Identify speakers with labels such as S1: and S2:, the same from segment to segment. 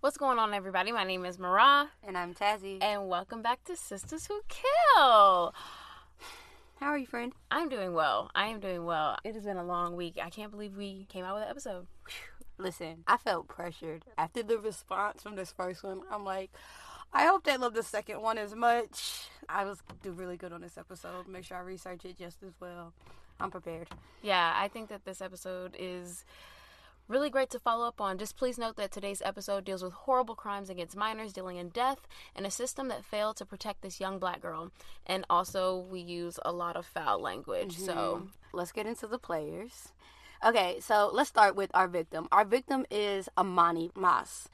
S1: What's going on, everybody? My name is Mara,
S2: And I'm Tazzy.
S1: and welcome back to Sistas Who Kill.
S2: How are you, friend?
S1: I'm doing well. I am doing well. It has been a long week. I can't believe we came out with an episode.
S2: Listen, I felt pressured after the response from this first one. I'm like, I hope they love the second one as much. I was do really good on this episode. Make sure I research it just as well. I'm prepared.
S1: Yeah, I think that this episode is really great to follow up on. Just please note that today's episode deals with horrible crimes against minors, dealing in death, and a system that failed to protect this young black girl. And also, we use a lot of foul language. So, mm-hmm.
S2: Let's get into the players. Okay, so let's start with our victim. Our victim is Emani Moss.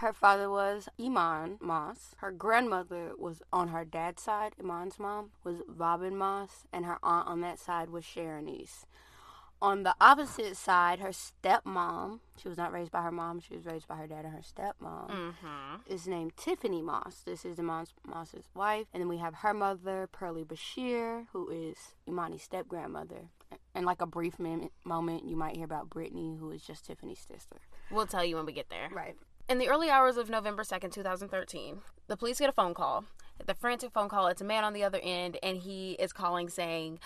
S2: Her father was Eman Moss. Her grandmother was on her dad's side, Eman's mom, was Robin Moss, and her aunt on that side was Sharonese. On the opposite side, her stepmom, she was not raised by her mom, she was raised by her dad and her stepmom,
S1: mm-hmm.
S2: is named Tiffany Moss. This is Eman Moss's wife. And then we have her mother, Pearlie Bashir, who is Emani's step grandmother. And like a brief mem- moment, you might hear about Brittany, who is just Tiffany's sister.
S1: we'll tell you when we get there.
S2: Right.
S1: In the early hours of November 2nd, 2013, the police get a phone call. The frantic phone call, it's a man on the other end, and he is calling saying,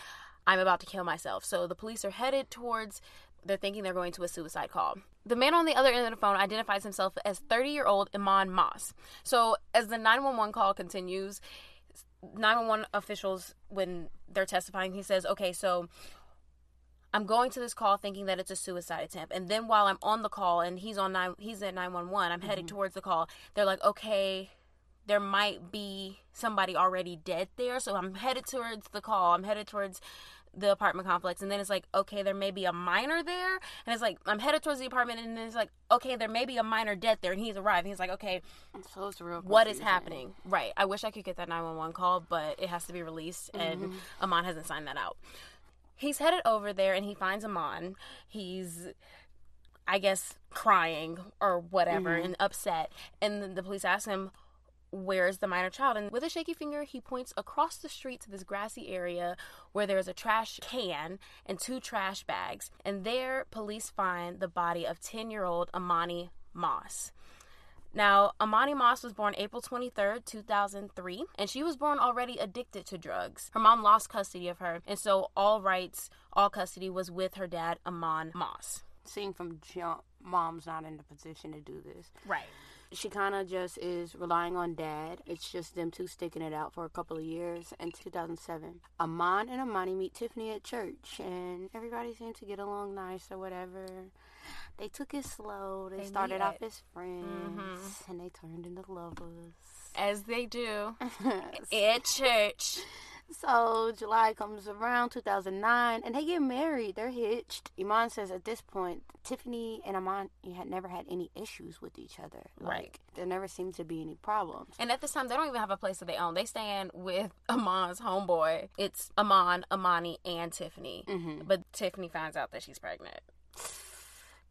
S1: I'm about to kill myself. So the police are headed towards, they're thinking they're going to a suicide call. The man on the other end of the phone identifies himself as 30 year old Eman Moss. So as the 911 call continues, 911 officials, when they're testifying, he says, Okay, so I'm going to this call thinking that it's a suicide attempt, and then while I'm on the call and he's on nine, he's at nine one one. I'm heading mm-hmm. towards the call. They're like, okay, there might be somebody already dead there, so I'm headed towards the call. I'm headed towards the apartment complex, and then it's like, okay, there may be a minor there, and it's like I'm headed towards the apartment, and then it's like, okay, there may be a minor dead there, and he's arrived. He's like, okay,
S2: So
S1: what is happening? Right. I wish I could get that 911 call, but it has to be released, and Amon hasn't signed that out. He's headed over there and he finds Amon. He's, I guess, crying or whatever and upset. And then the police ask him, Where's the minor child? And with a shaky finger, he points across the street to this grassy area where there's a trash can and two trash bags. And there, police find the body of 10 year old Emani Moss. Now, Emani Moss was born April 23rd, 2003, and she was born already addicted to drugs. Her mom lost custody of her, and so all rights, all custody was with her dad, Amon Moss.
S2: Seeing from jump, mom's not in the position to do this.
S1: Right.
S2: She kind of just is relying on dad. It's just them two sticking it out for a couple of years. In 2007, Amon and Emani meet Tiffany at church, and everybody seemed to get along nice or whatever. They took it slow. They,
S1: They
S2: started off as friends, mm-hmm. and they turned into lovers.
S1: As they do at church.
S2: So July comes around 2009, and they get married. They're hitched. Eman says at this point, Tiffany and Eman had never had any issues with each other.
S1: Right.
S2: Like, there never seemed to be any problems.
S1: And at this time, they don't even have a place that they own. They stand with Amon's homeboy. It's Amon, Emani, and Tiffany. Mm-hmm. But Tiffany finds out that she's pregnant.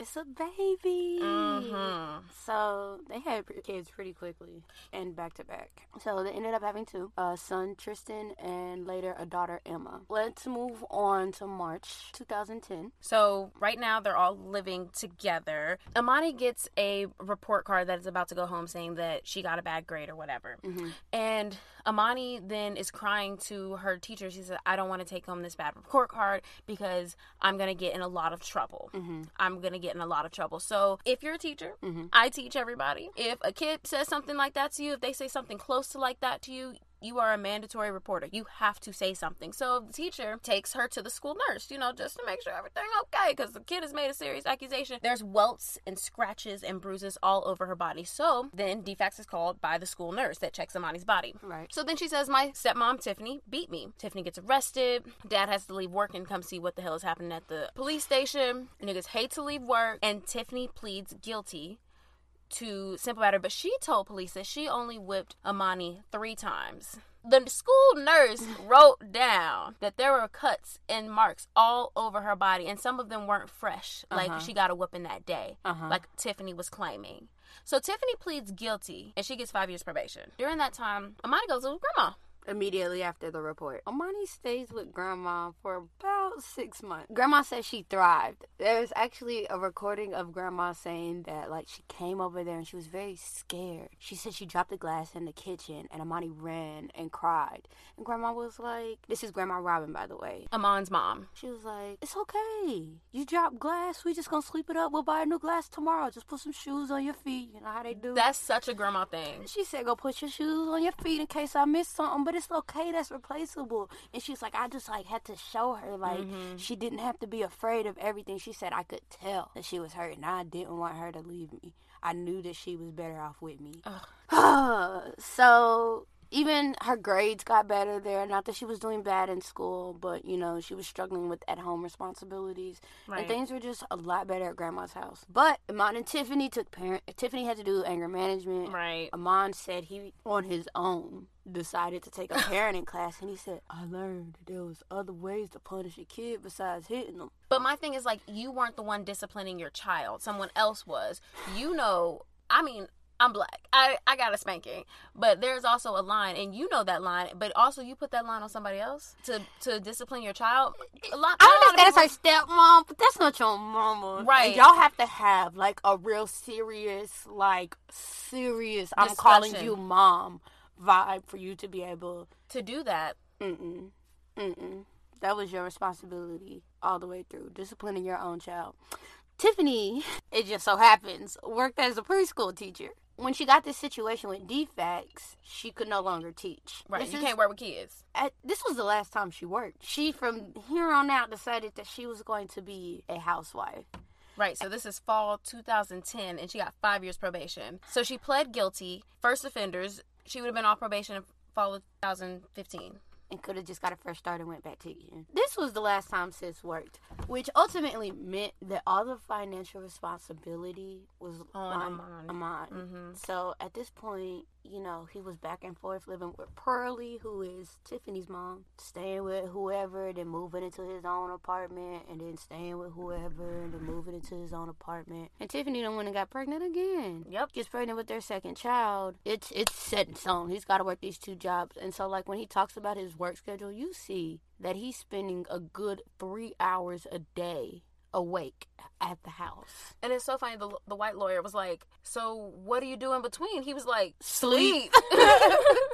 S2: It's a baby.
S1: Mhm.
S2: So they had kids pretty quickly and back to back. So they ended up having two a son, Tristan, and later a daughter, Emma. Let's move on to March 2010.
S1: So right now they're all living together. Emani gets a report card that is about to go home saying that she got a bad grade or whatever. And Emani then is crying to her teacher. She says, I don't want to take home this bad report card because I'm going to get in a lot of trouble. Mm-hmm. I'm going to get in a lot of trouble. So if you're a teacher, mm-hmm. I teach everybody. If a kid says something like that to you, if they say something close to like that to you, you are a mandatory reporter. You have to say something. So the teacher takes her to the school nurse, you know, just to make sure everything okay, because the kid has made a serious accusation. There's welts and scratches and bruises all over her body. So then DFCS is called by the school nurse that checks Emani's body.
S2: Right.
S1: So then she says, My stepmom, Tiffany, beat me. Tiffany gets arrested. Dad has to leave work and come see what the hell is happening at the police station. Niggas hate to leave work. And Tiffany pleads guilty to simple matter, but she told police that she only whipped Emani three times. The school nurse wrote down that there were cuts and marks all over her body, and some of them weren't fresh, like uh-huh. she got a whooping that day, uh-huh. like Tiffany was claiming. So Tiffany pleads guilty, and she gets five years probation. During that time, Emani goes with grandma.
S2: Immediately after the report, Emani stays with grandma for about six months. Grandma says she thrived. There's actually a recording of Grandma saying that, like, she came over there and she was very scared. She said she dropped the glass in the kitchen and Emani ran and cried. And Grandma was like, This is Grandma Robin, by the way.
S1: Amon's mom.
S2: She was like, It's okay. You dropped glass. We just gonna sweep it up. We'll buy a new glass tomorrow. Just put some shoes on your feet. You know how they do.
S1: That's such a grandma thing.
S2: She said, "Go put your shoes on your feet in case I miss something, but it's okay. That's replaceable." And she's like, "I just like had to show her like
S1: Mm-hmm.
S2: she didn't have to be afraid of everything." She said, "I could tell that she was hurt, and I didn't want her to leave me. I knew that she was better off with me." so even her grades got better there. Not that she was doing bad in school, but you know she was struggling with at-home responsibilities,
S1: Right.
S2: and things were just a lot better at Grandma's house. But Amon and Tiffany took parent. Tiffany had to do anger management.
S1: Right.
S2: Amon said he, on his own, decided to take a parenting class, and he said, "I learned there was other ways to punish a kid besides hitting them."
S1: But my thing is like you weren't the one disciplining your child. Someone else was. You know, I mean, I'm black. I I got a spanking. But there's also a line and you know that line, but also you put that line on somebody else to to discipline your child. A lot
S2: I
S1: not a lot of
S2: understand it's her stepmom, but that's not your mama.
S1: Right.
S2: And y'all have to have like a real serious, like serious. I'm calling you mom vibe for you to be able.
S1: to do that.
S2: Mm-mm. Mm-mm. That was your responsibility all the way through, disciplining your own child. Tiffany, it just so happens, worked as a preschool teacher. When she got this situation with DFCS, she could no longer teach.
S1: Right.
S2: This
S1: you
S2: is-
S1: can't work with kids.
S2: at, this was the last time she worked. She, from here on out, decided that she was going to be a housewife.
S1: Right. So this is fall 2010 and she got 5 years probation. So she pled guilty. First offenders, she would have been off probation in fall of 2015.
S2: And could have just got a fresh start and went back to teaching. This was the last time sis worked, which ultimately meant that all the financial responsibility was
S1: On
S2: on
S1: Amon.
S2: Amon.
S1: Mhm.
S2: So at this point, you know, he was back and forth living with Pearlie, who is Tiffany's mom, staying with whoever, then moving into his own apartment, and then staying with whoever, and then moving into his own apartment. And Tiffany then went and got pregnant again.
S1: Yep.
S2: Gets pregnant with their second child. It's it's set in stone. He's got to work these two jobs, and so like when he talks about his work schedule, you see that he's spending a good three hours a day awake at the house.
S1: And it's so funny. The, the white lawyer was like, "So what do you do in between?" He was like,
S2: Sleep.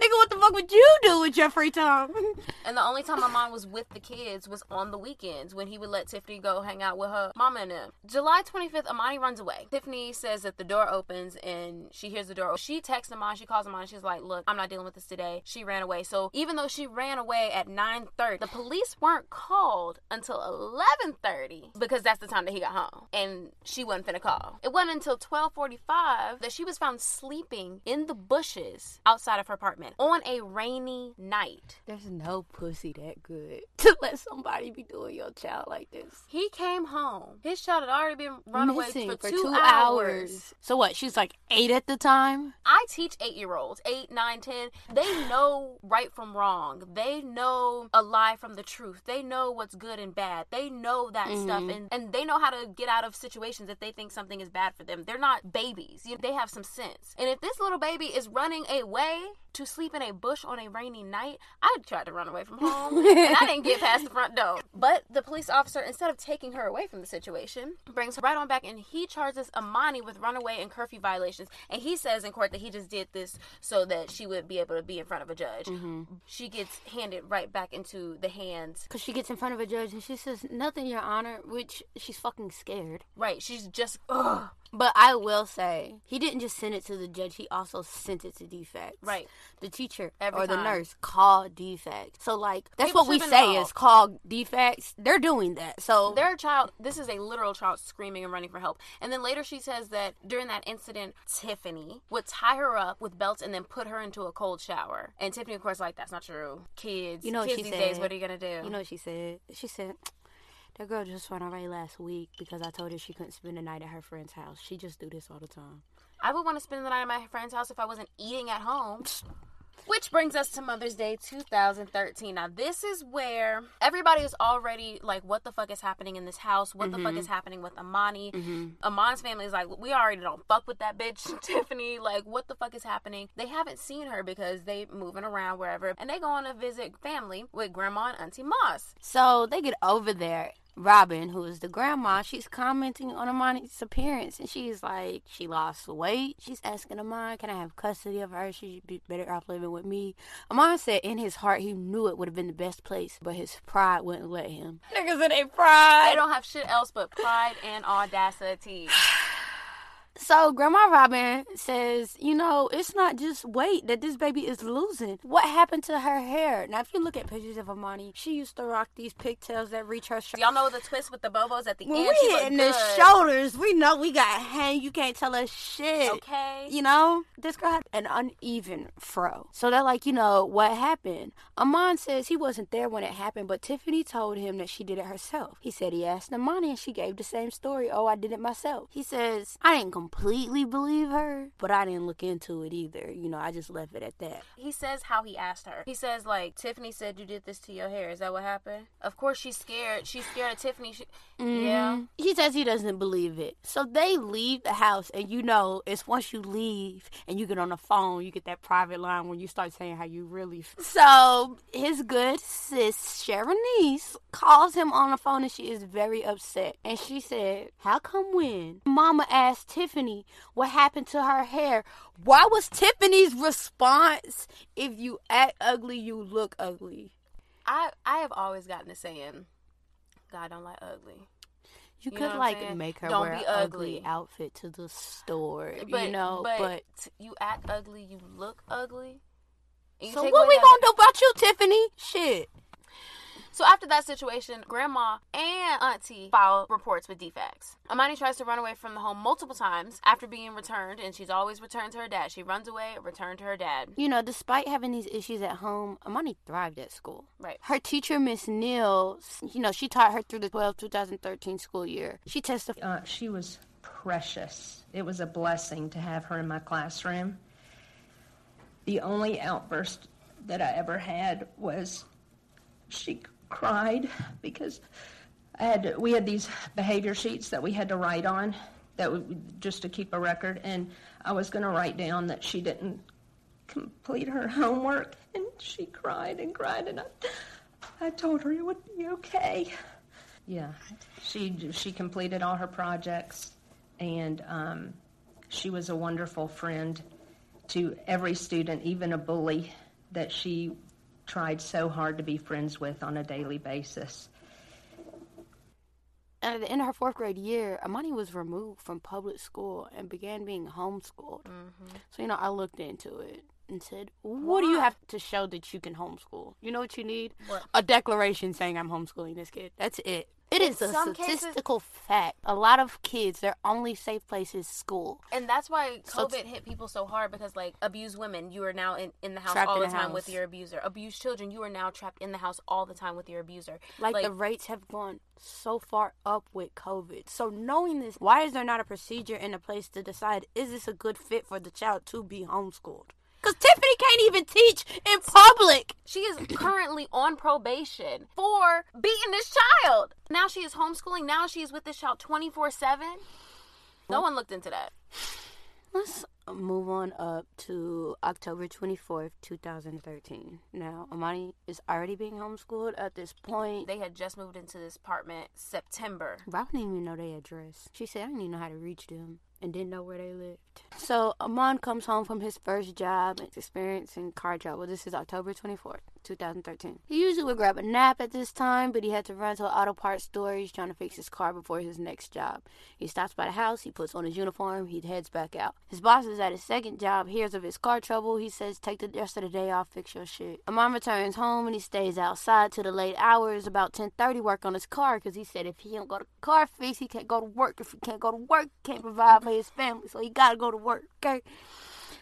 S2: Nigga, what the fuck would you do with your free time?
S1: and the only time my mom was with the kids was on the weekends when he would let Tiffany go hang out with her mama and them. July 25th, Emani runs away. Tiffany says that the door opens and she hears the door. She texts Emani. She calls Amani. She's like, "Look, I'm not dealing with this today." She ran away. So even though she ran away at 9:30, the police weren't called until 11:30 because that's the time that he got home, and she wasn't finna call. It wasn't until 12:45 that she was found sleeping in the bushes outside of her apartment on a rainy night.
S2: There's no pussy that good to let somebody be doing your child like this.
S1: He came home. His child had already been run away
S2: Missing
S1: for, two, hours.
S2: So what? She's like eight at the time.
S1: I teach eight year olds, eight, nine, ten. They know right from wrong. They know a lie from the truth. They know what's good and bad. They know that stuff, mm-hmm. and, and they know how to get out of situations if they think something is bad for them. They're not babies. You know, they have some sense. And if this little baby is running away to sleep in a bush on a rainy night, I tried to run away from home, and I didn't get past the front door. But the police officer, instead of taking her away from the situation, brings her right on back, and he charges Emani with runaway and curfew violations. And he says in court that he just did this so that she would be able to be in front of a judge. Mm-hmm. She gets handed right back into the hands.
S2: Cause she gets in front of a judge and she says nothing, Your Honor, which she's fucking scared.
S1: Right, she's just ugh.
S2: But I will say he didn't just send it to the judge; he also sent it to DFCS.
S1: Right.
S2: The teacher
S1: Every
S2: or the nurse called DFCS. So like that's
S1: People
S2: what we say
S1: involved.
S2: is called DFCS. They're doing that. So
S1: Their child, this is a literal child screaming and running for help. And then later she says that during that incident, Tiffany would tie her up with belts and then put her into a cold shower. And Tiffany, of course, like, that's not true. Kids,
S2: You know what
S1: kids
S2: she
S1: these
S2: said?
S1: days, what are you going to do?
S2: You know what she said? She said, That girl just ran away last week because I told her she couldn't spend the night at her friend's house. She just do this all the time.
S1: I would want to spend the night at my friend's house if I wasn't eating at home. Which brings us to Mother's Day 2013. Now, this is where everybody is already like, what the fuck is happening in this house? What the fuck mm-hmm. is happening with Emani? Mm-hmm. Amon's family is like, we already don't fuck with that bitch, Tiffany. Like, what the fuck is happening? They haven't seen her because they moving around wherever. And they go on a visit family with Grandma and Auntie Moss.
S2: So they get over there. Robin, who is the grandma, she's commenting on Emani's appearance and she's like, she lost weight. She's asking Amani, can I have custody of her? She'd be better off living with me. Amani said in his heart he knew it would have been the best place, but his pride wouldn't let him. Niggas in their pride.
S1: They don't have shit else but pride and audacity.
S2: So Grandma Robin says, you know, it's not just weight that this baby is losing. What happened to her hair? Now, if you look at pictures of Emani, she used to rock these pigtails that reach her shoulders.
S1: Y'all know the twist with the bobos at the
S2: When
S1: end.
S2: we hitting the shoulders, we know we got hang. You can't tell us shit.
S1: Okay.
S2: You know, this girl had an uneven fro. So they're like, you know, what happened? Amon says he wasn't there when it happened, but Tiffany told him that she did it herself. He said he asked Emani and she gave the same story. Oh, I did it myself. He says, I didn't completely believe her, but I didn't look into it either. You know, I just left it at that.
S1: He says how he asked her. He says like Tiffany said you did this to your hair. Is that what happened? Of course she's scared. She's scared of Tiffany. She, Yeah.
S2: Mhm. He says he doesn't believe it. So they leave the house, and you know, it's once you leave and you get on the phone, you get that private line when you start saying how you really feel. So his good sis, Sharonice, calls him on the phone and she is very upset. And she said, How come when Mama asked Tiffany what happened to her hair? Why was Tiffany's response, If you act ugly, you look ugly?
S1: I I have always gotten the saying, God don't like ugly.
S2: You,
S1: You
S2: could like make her
S1: Don't
S2: wear an ugly
S1: ugly.
S2: outfit to the store,
S1: But
S2: you know. But,
S1: but, you act ugly, you look ugly. You
S2: so what we
S1: that-
S2: gonna do about you, Tiffany? Shit.
S1: So after that situation, grandma and auntie file reports with DFCS. Emani tries to run away from the home multiple times after being returned, and she's always returned to her dad. She runs away, returned to her dad.
S2: You know, despite having these issues at home, Emani thrived at school.
S1: Right.
S2: Her teacher, Miss Neal, you know, she taught her through the 12 2013 school year. She testified.
S3: Uh, she was precious. It was a blessing to have her in my classroom. The only outburst that I ever had was she cried because I had we had these behavior sheets that we had to write on that would, just to keep a record, and I was going to write down that she didn't complete her homework, and she cried and cried, and I, I told her it would be okay. Yeah, she she completed all her projects, and um, she was a wonderful friend to every student, even a bully that she tried so hard to be friends with on a daily basis.
S2: At the end of her fourth grade year, Emani was removed from public school and began being homeschooled. Mm-hmm. So, you know, I looked into it and said, What do you have to show that you can homeschool? You know what you need?
S1: What?
S2: A declaration saying I'm homeschooling this kid. That's it. It is
S1: In
S2: a
S1: some cases-
S2: statistical fact. A lot of kids, their only safe place is school.
S1: And that's why
S2: So
S1: COVID hit people so hard because, like, abused women, you are now in, in the house all the
S2: the
S1: time with your abuser. Abused children, you are now trapped in the house all the time with your abuser.
S2: Like, the rates have gone so far up with COVID. So knowing this, why is there not a procedure in a place to decide is this a good fit for the child to be homeschooled? Because Tiffany can't even teach in public.
S1: She is currently on probation for beating this child. Now she is homeschooling. Now she is with this child 24 7. No one looked into that.
S2: Let's move on up to October 24th, 2013. Now, Emani is already being homeschooled at this point.
S1: They had just moved into this apartment September.
S2: Robin didn't even know their address. She said, I didn't even know how to reach them and didn't know where they lived. So, Amon comes home from his first job and experiencing car trouble. This is October 24th, 2013. He usually would grab a nap at this time, but he had to run to an auto parts store. He's trying to fix his car before his next job. He stops by the house, he puts on his uniform, he heads back out. His boss is at his second job, hears of his car trouble. He says, Take the rest of the day off, fix your shit. Amon returns home and he stays outside to the late hours, about 10:30, work on his car because he said if he don't go to car fix, he can't go to work. If he can't go to work, can't provide for his family. So he gotta go to work. Okay.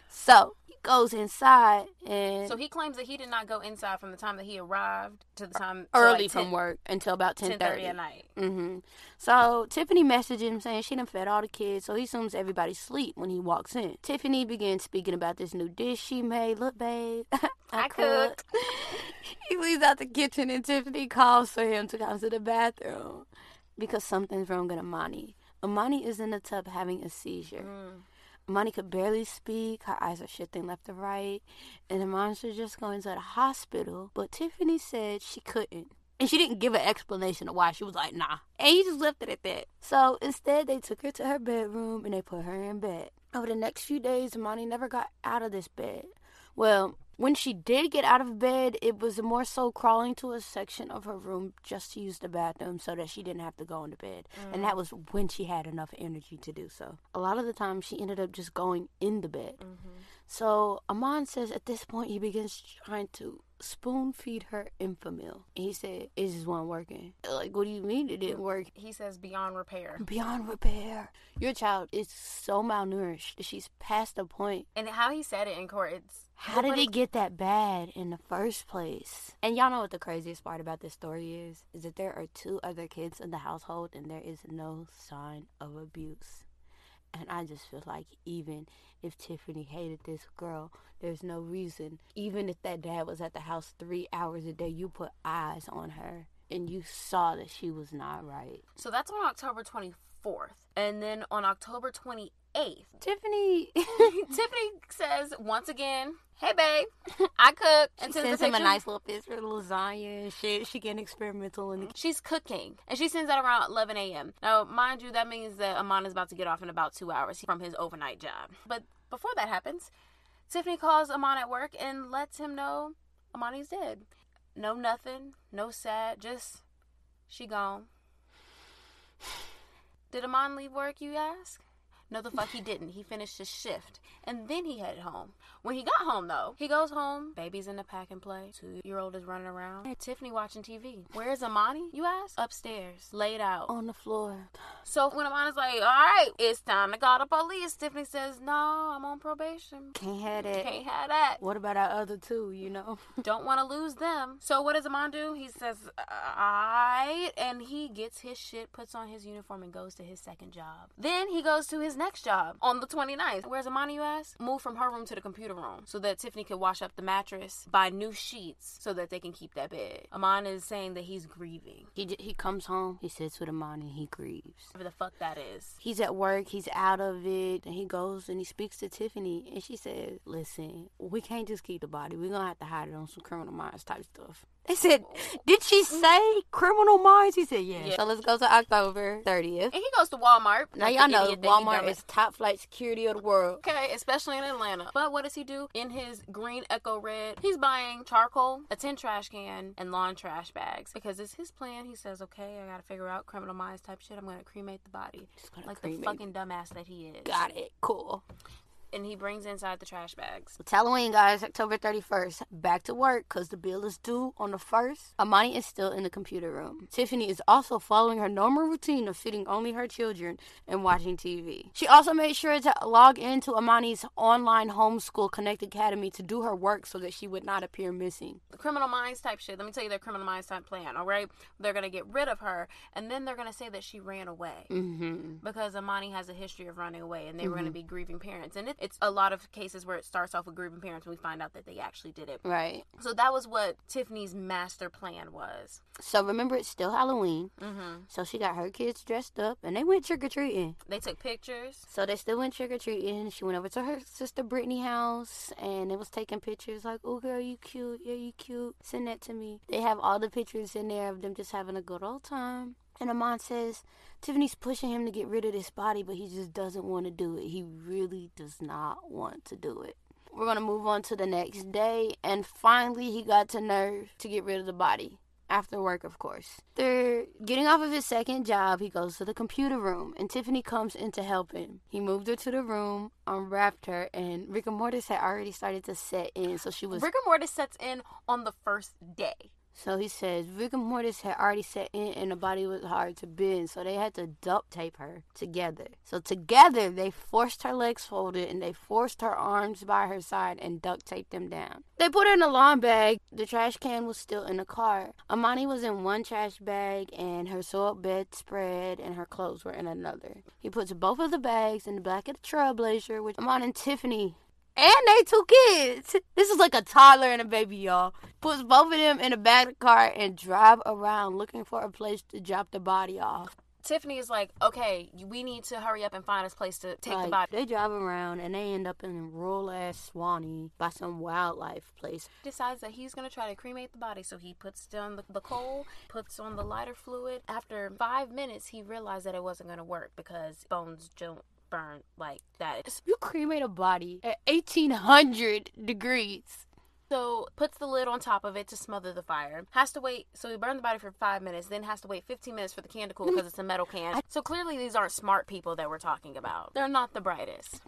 S2: So goes inside and
S1: So he claims that he did not go inside from the time that he arrived to the time
S2: early
S1: like
S2: from
S1: 10
S2: work until about 10
S1: 10:30 at night.
S2: hmm So Tiffany messaged him saying she done fed all the kids, so he assumes everybody's asleep when he walks in. Tiffany begins speaking about this new dish she made. Look, babe, I,
S1: I cooked.
S2: he leaves out the kitchen and Tiffany calls for him to come to the bathroom because something's wrong with Emani. Emani is in the tub having a seizure. Emani could barely speak. Her eyes are shifting left to right. And Amani should just go into the hospital. But Tiffany said she couldn't. And she didn't give an explanation of why. She was like, nah. And he just left it at that. So instead, they took her to her bedroom and they put her in bed. Over the next few days, Emani never got out of this bed. Well, when she did get out of bed, it was more so crawling to a section of her room just to use the bathroom so that she didn't have to go into bed. And that mm. was when she had enough energy to do so. A lot of the time, she ended up just going in the bed. Mm-hmm. So Amon says at this point, he begins trying to spoon feed her Enfamil. And he said, It just wasn't working. Like, what do you mean it didn't work?
S1: He says beyond repair.
S2: Beyond repair. Your child is so malnourished she's past the point.
S1: And how he said it in court, it's
S2: how did it get that bad in the first place? And y'all know what the craziest part about this story is? Is that there are two other kids in the household and there is no sign of abuse. And I just feel like even if Tiffany hated this girl, there's no reason. Even if that dad was at the house three hours a day, you put eyes on her and you saw that she was not right.
S1: So that's on October 24th. And then on October 28th,
S2: Tiffany
S1: Tiffany says once again, "Hey babe, I cook."
S2: she
S1: And
S2: sends him a nice little picture of lasagna and shit. She getting experimental in the mm-hmm.
S1: She's cooking, and she sends that around 11 a.m. Now, mind you, that means that Amon is about to get off in about two hours from his overnight job. But before that happens, Tiffany calls Amon at work and lets him know Emani's dead. No nothing, no sad, just she gone. Did Amon leave work, you ask? No, the fuck he didn't. He finished his shift and then he headed home. When he got home, though, he goes home. Baby's in the pack and play. Two year old is running around. Tiffany watching TV. Where's Emani? You ask. Upstairs, laid out.
S2: on the floor.
S1: So when Amani's like, "All right, it's time to call the police," Tiffany says, "No, I'm on probation.
S2: Can't have that.
S1: Can't have that.
S2: What about our other two, you know?
S1: Don't want to lose them." So what does Amon do? He says, "Alright," and he gets his shit, puts on his uniform, and goes to his second job. Then he goes to his next job on the 29th. Where's Emani? You ask. Move from her room to the computer room so that Tiffany can wash up the mattress, buy new sheets so that they can keep that bed. Amon is saying that he's grieving.
S2: He j- he comes home, he sits with Emani, he grieves.
S1: Whatever the fuck that is.
S2: He's at work, he's out of it, and he goes and he speaks to Tiffany, and she says, "Listen, we can't just keep the body. We're gonna have to hide it on some criminal minds type stuff." They said, "Did she say criminal minds?" He said, "Yeah."
S1: Yeah.
S2: So let's go to October thirtieth.
S1: And he goes to Walmart.
S2: Now y'all know
S1: idiot that he
S2: Walmart is top flight security of the world.
S1: Okay, especially in Atlanta. But what does he do? In his green Echo Red, he's buying charcoal, a tin trash can, and lawn trash bags. Because it's his plan. He says, okay, I gotta figure out criminal minds type shit. I'm gonna cremate the body. Like
S2: cremate
S1: the fucking dumbass that he is.
S2: Got it. Cool.
S1: And he brings inside the trash bags.
S2: It's Halloween, guys, October 31st. Back to work because the bill is due on the 1st. Emani is still in the computer room. Tiffany is also following her normal routine of feeding only her children and watching TV. She also made sure to log into Emani's online homeschool Connect Academy to do her work so that she would not appear missing.
S1: The criminal minds type shit. Let me tell you their criminal minds type plan, all right? They're gonna get rid of her, and then they're gonna say that she ran away.
S2: Mm-hmm.
S1: because Emani has a history of running away and they were going to be grieving parents. And it, it's a lot of cases where it starts off with grieving parents and we find out that they actually did it.
S2: Right.
S1: So that was what Tiffany's master plan was.
S2: So remember, it's still Halloween.
S1: hmm
S2: So she got her kids dressed up and they went trick or treating.
S1: They took pictures.
S2: So they still went trick or treating. She went over to her sister Brittany house and it was taking pictures like, "Oh girl, you cute. Yeah, you cute. Send that to me." They have all the pictures in there of them just having a good old time. And Amon says Tiffany's pushing him to get rid of this body, but he just doesn't want to do it. He really does not want to do it. We're gonna move on to the next day, and finally he got to nerve to get rid of the body after work, of course. They're getting off of his second job. He goes to the computer room, and Tiffany comes in to help him. He moved her to the room, unwrapped her, and rigor mortis had already started to set in, so she was
S1: Rigor mortis sets in on the first day.
S2: So he says rigor mortis had already set in and the body was hard to bend, so they had to duct tape her together. So together they forced her legs folded and they forced her arms by her side and duct taped them down. They put her in a lawn bag. The trash can was still in the car. Emani was in one trash bag and her soiled bedspread and her clothes were in another. He puts both of the bags in the back of the Trailblazer with Emani and Tiffany and they two kids. This is like a toddler and a baby, y'all. Puts both of them in the back of the car and drive around looking for a place to drop the body off.
S1: Tiffany is like, okay, we need to hurry up and find us place to take
S2: Like,
S1: the body.
S2: They drive around and they end up in rural ass Suwanee by some wildlife place.
S1: decides that he's going to try to cremate the body. So he puts down the, the coal, puts on the lighter fluid. After five minutes, he realized that it wasn't going to work because bones don't burn like that.
S2: You cremate a body at 1800 degrees.
S1: So puts the lid on top of it to smother the fire. Has to wait. So he burned the body for five minutes. Then has to wait 15 minutes for the can to cool because it's a metal can. So clearly these aren't smart people that we're talking about. They're not the brightest.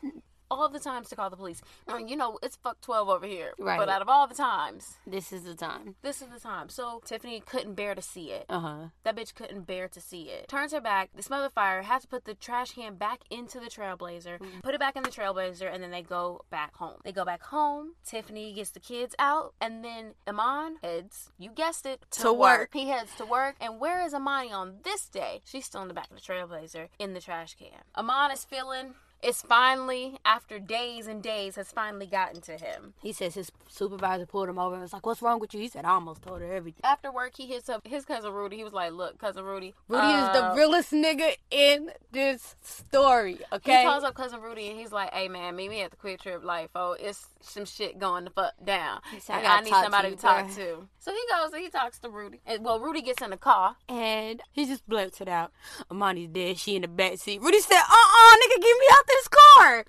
S1: All the times to call the police. I mean, you know, it's fuck 12 over here.
S2: Right.
S1: But out of all the times,
S2: This is the time.
S1: this is the time. So Tiffany couldn't bear to see it.
S2: Uh huh.
S1: That bitch couldn't bear to see it. Turns her back. They smother the fire. Has to put the trash can back into the Trailblazer. Put it back in the Trailblazer, and then they go back home. They go back home. Tiffany gets the kids out, and then Eman heads. You guessed it. To,
S2: To work.
S1: He heads to work. And where is Emani on this day? She's still in the back of the Trailblazer in the trash can. Aman is feeling. It's finally, after days and days, has finally gotten to him.
S2: He says his supervisor pulled him over and was like, What's wrong with you? He said, I almost told her everything.
S1: After work, he hits up his cousin Rudy. He was like, "Look, cousin Rudy,
S2: Rudy is the
S1: uh,
S2: realest nigga in this story, Okay, He
S1: calls up cousin Rudy and he's like, "Hey man, meet me at the QuikTrip. Like, oh, it's some shit going the fuck down.
S2: Said, "I
S1: I, need
S2: talk to
S1: somebody
S2: you,
S1: to talk to." So he goes and he talks to Rudy. And, well, Rudy gets in the car.
S2: and he just blurts it out. Emani's dead. She in the back seat. Rudy said, "Uh, uh nigga, get me out this car."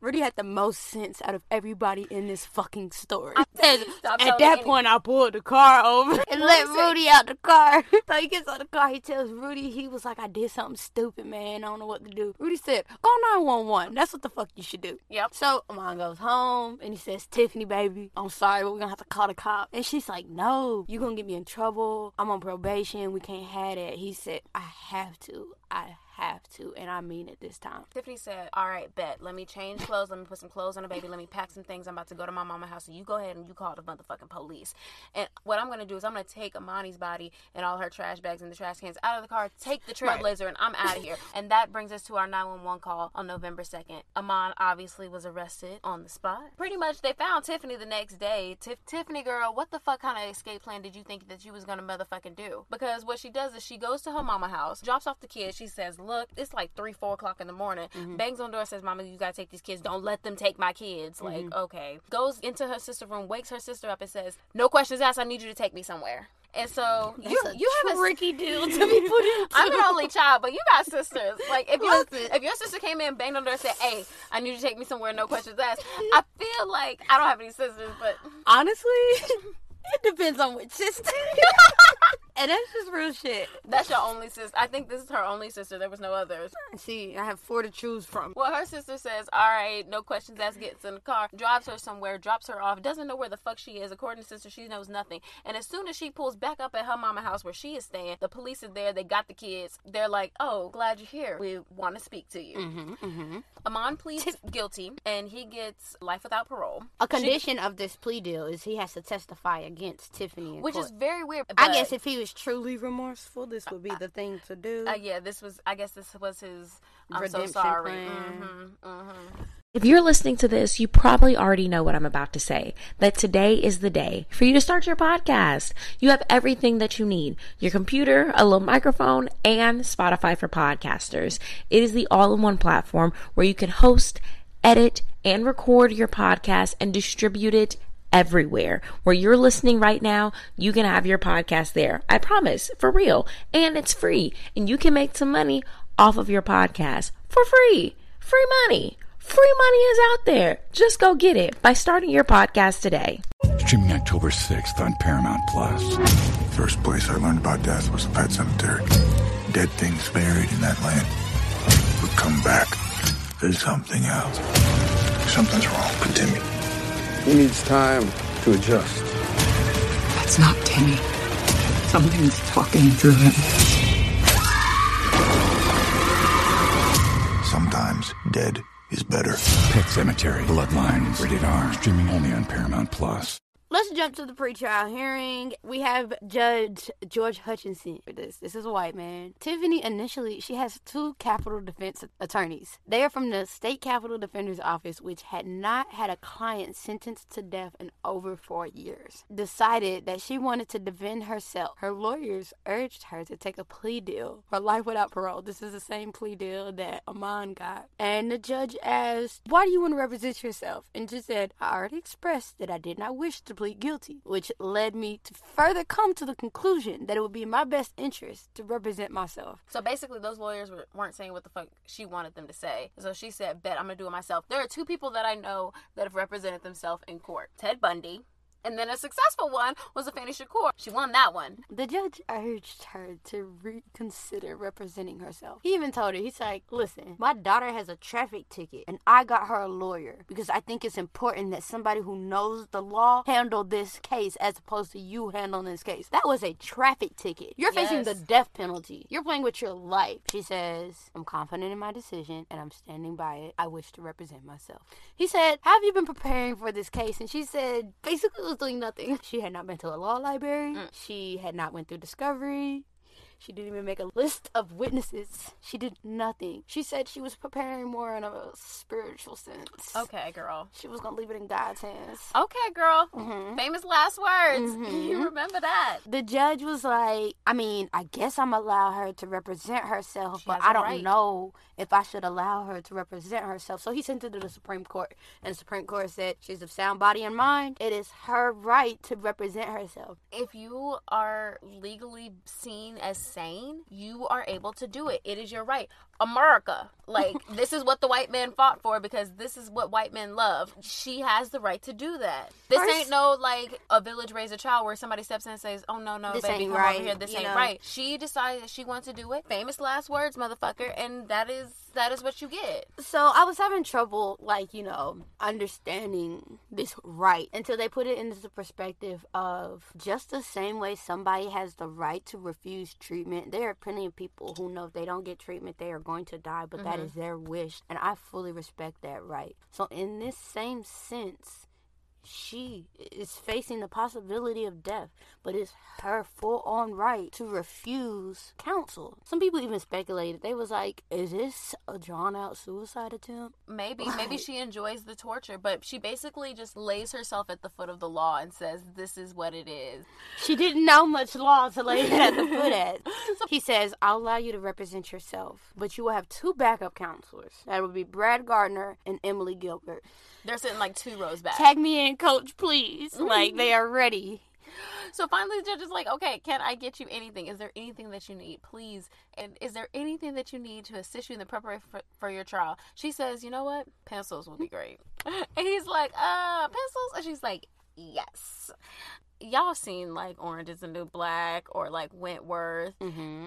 S2: Rudy had the most sense out of everybody in this fucking story. Says, At that point, I pulled the car over and let
S1: Rudy
S2: out the car. so he gets out the car. He tells Rudy he was like, "I did something stupid, man. I don't know what to do." Rudy said, "Call nine one one. That's what the fuck you should do."
S1: Yep.
S2: So Amon goes home and he says, Tiffany, baby, I'm sorry, but we're gonna have to call the cop. And she's like, No, you're gonna get me in trouble. I'm on probation. We can't have that. He said, I have to. I have to. And I mean it this time.
S1: Tiffany said, "All right, bet. Let me change clothes. Let me put some clothes on the baby. Let me pack some things. I'm about to go to my mama's house. So you go ahead and you call the motherfucking police. And what I'm gonna do is I'm gonna take Emani's body and all her trash bags and the trash cans out of the car. Take the Trailblazer and I'm out of here. And that brings us to our 911 call on November 2nd. Amon obviously was arrested on the spot. Pretty much, they found Tiffany the next day. Tiff- Tiffany, girl, what the fuck kind of escape plan did you think that you was gonna motherfucking do? Because what she does is she goes to her mama house, drops off the kids. She says, "Look, it's like three, four o'clock in the morning." Mm-hmm. Bangs on the door, says, "Mama, you gotta take these kids. Don't let them take my kids." Like, mm-hmm. okay. Goes into her sister room, wakes her sister up, and says, "No questions asked. I need you to take me somewhere." And so you
S2: That's a
S1: you have a
S2: tricky deal to be put into.
S1: I'm an only child, but you got sisters. Like if your if your sister came in, banged on the door, and said, "Hey, I need you to take me somewhere, no questions asked," I feel like I don't have any sisters, but
S2: Honestly, it depends on which sister. and that's just real shit.
S1: that's your only sister. I think this is her only sister. There was no others.
S2: See, I have four to choose from.
S1: Well, her sister says, "All right, no questions asked." Gets in the car, drives her somewhere, drops her off. Doesn't know where the fuck she is. According to sister, she knows nothing. And as soon as she pulls back up at her mama house where she is staying, the police are there. They got the kids. They're like, "Oh, glad you're here. We want to speak to you."
S2: Mm-hmm, mm-hmm.
S1: Amon pleads guilty, and he gets life without parole.
S2: A condition of this plea deal is he has to testify against Tiffany
S1: which
S2: court.
S1: is very weird.
S2: I guess if he was truly remorseful, this would be the thing to do.
S1: uh, yeah, this was. I guess this was his. I'm
S2: Redemption
S1: so sorry.
S2: plan.
S1: hmm hmm
S4: If you're listening to this, you probably already know what I'm about to say. That today is the day for you to start your podcast. You have everything that you need your computer, a little microphone, and Spotify for podcasters. It is the all in one platform where you can host, edit, and record your podcast and distribute it everywhere. Where you're listening right now, you can have your podcast there. I promise, for real. And it's free. And you can make some money off of your podcast for free. Free money. Free money is out there. Just go get it by starting your podcast today.
S5: Streaming October 6th on Paramount Plus.
S6: First place I learned about death was a pet cemetery. Dead things buried in that land would come back as something else. Something's wrong with Timmy.
S7: He needs time to adjust.
S8: That's not Timmy.
S6: Something's talking through him. Sometimes dead is better.
S5: Pet Sematary, Bloodlines, rated R, streaming only on Paramount Plus.
S2: Let's jump to the pretrial hearing. We have Judge George Hutchinson for this. This is a white man. Tiffany initially she has two capital defense attorneys. They are from the state capital defender's office, which had not had a client sentenced to death in over four years. Decided that she wanted to defend herself. Her lawyers urged her to take a plea deal for life without parole. This is the same plea deal that Amon got. And the judge asked, Why do you want to represent yourself? And she said, I already expressed that I did not wish to plead guilty, which led me to further come to the conclusion that it would be in my best interest to represent myself.
S1: So basically, those lawyers were, weren't saying what the fuck she wanted them to say. So she said, Bet I'm gonna do it myself. There are two people that I know that have represented themselves in court Ted Bundy. And then a successful one was Afeni Shakur. She won that one.
S2: The judge urged her to reconsider representing herself. He even told her, he's like, listen, my daughter has a traffic ticket and I got her a lawyer because I think it's important that somebody who knows the law handle this case as opposed to you handling this case. That was a traffic ticket. You're facing the death penalty. You're playing with your life. She says, I'm confident in my decision and I'm standing by it. I wish to represent myself. He said, Have you been preparing for this case? And she said, basically was doing nothing. She had not been to a law library. Mm. She had not went through discovery. She didn't even make a list of witnesses. She did nothing. She said she was preparing more in a spiritual sense.
S1: Okay, girl.
S2: She was gonna leave it in God's hands.
S1: Okay, girl.
S2: Mm-hmm.
S1: Famous last words. You remember that.
S2: The judge was like, I mean, I guess I'm allow her to represent herself, but I don't
S1: right.
S2: know if I should allow her to represent herself. So he sent it to the Supreme Court, and the Supreme Court said she's of sound body and mind. It is her right to represent herself.
S1: If you are legally seen as sane, you are able to do it. It is your right. America. Like, this is what the white man fought for because this is what white men love. She has the right to do that. This
S2: First-
S1: ain't no, like, a village raise a child where somebody steps in and says, oh, no, no,
S2: This
S1: baby,
S2: ain't
S1: come
S2: right,
S1: over here. This
S2: you
S1: ain't
S2: know?
S1: right. She decided that she wants to do it. Famous last words, motherfucker. And that is, that is what you get.
S2: So I was having trouble, like, you know, understanding this right until they put it into the perspective of just the same way somebody has the right to refuse treatment. There are plenty of people who know if they don't get treatment, they are going to die, but that mm-hmm. is their wish. And I fully respect that right. So, in this same sense, she is facing the possibility of death, but it's her full on right to refuse counsel. Some people even speculated. They was like, is this a drawn out suicide attempt?
S1: Maybe, maybe she enjoys the torture, but she basically just lays herself at the foot of the law and says, "This is what it is."
S2: She didn't know much law to lay it at the foot at. He says, I'll allow you to represent yourself, but you will have two backup counselors. That would be Brad Gardner and Emily Gilbert.
S1: They're sitting like two rows back.
S2: Tag me in, coach, please. Like, they are ready.
S1: So finally, the judge is like, "Okay, can I get you anything? Is there anything that you need, please? And is there anything that you need to assist you in the preparation for, for your trial?" She says, "You know what? Pencils would be great." And he's like, "Uh, pencils?" And she's like, "Yes." Y'all seen like Orange is the New Black or like Wentworth,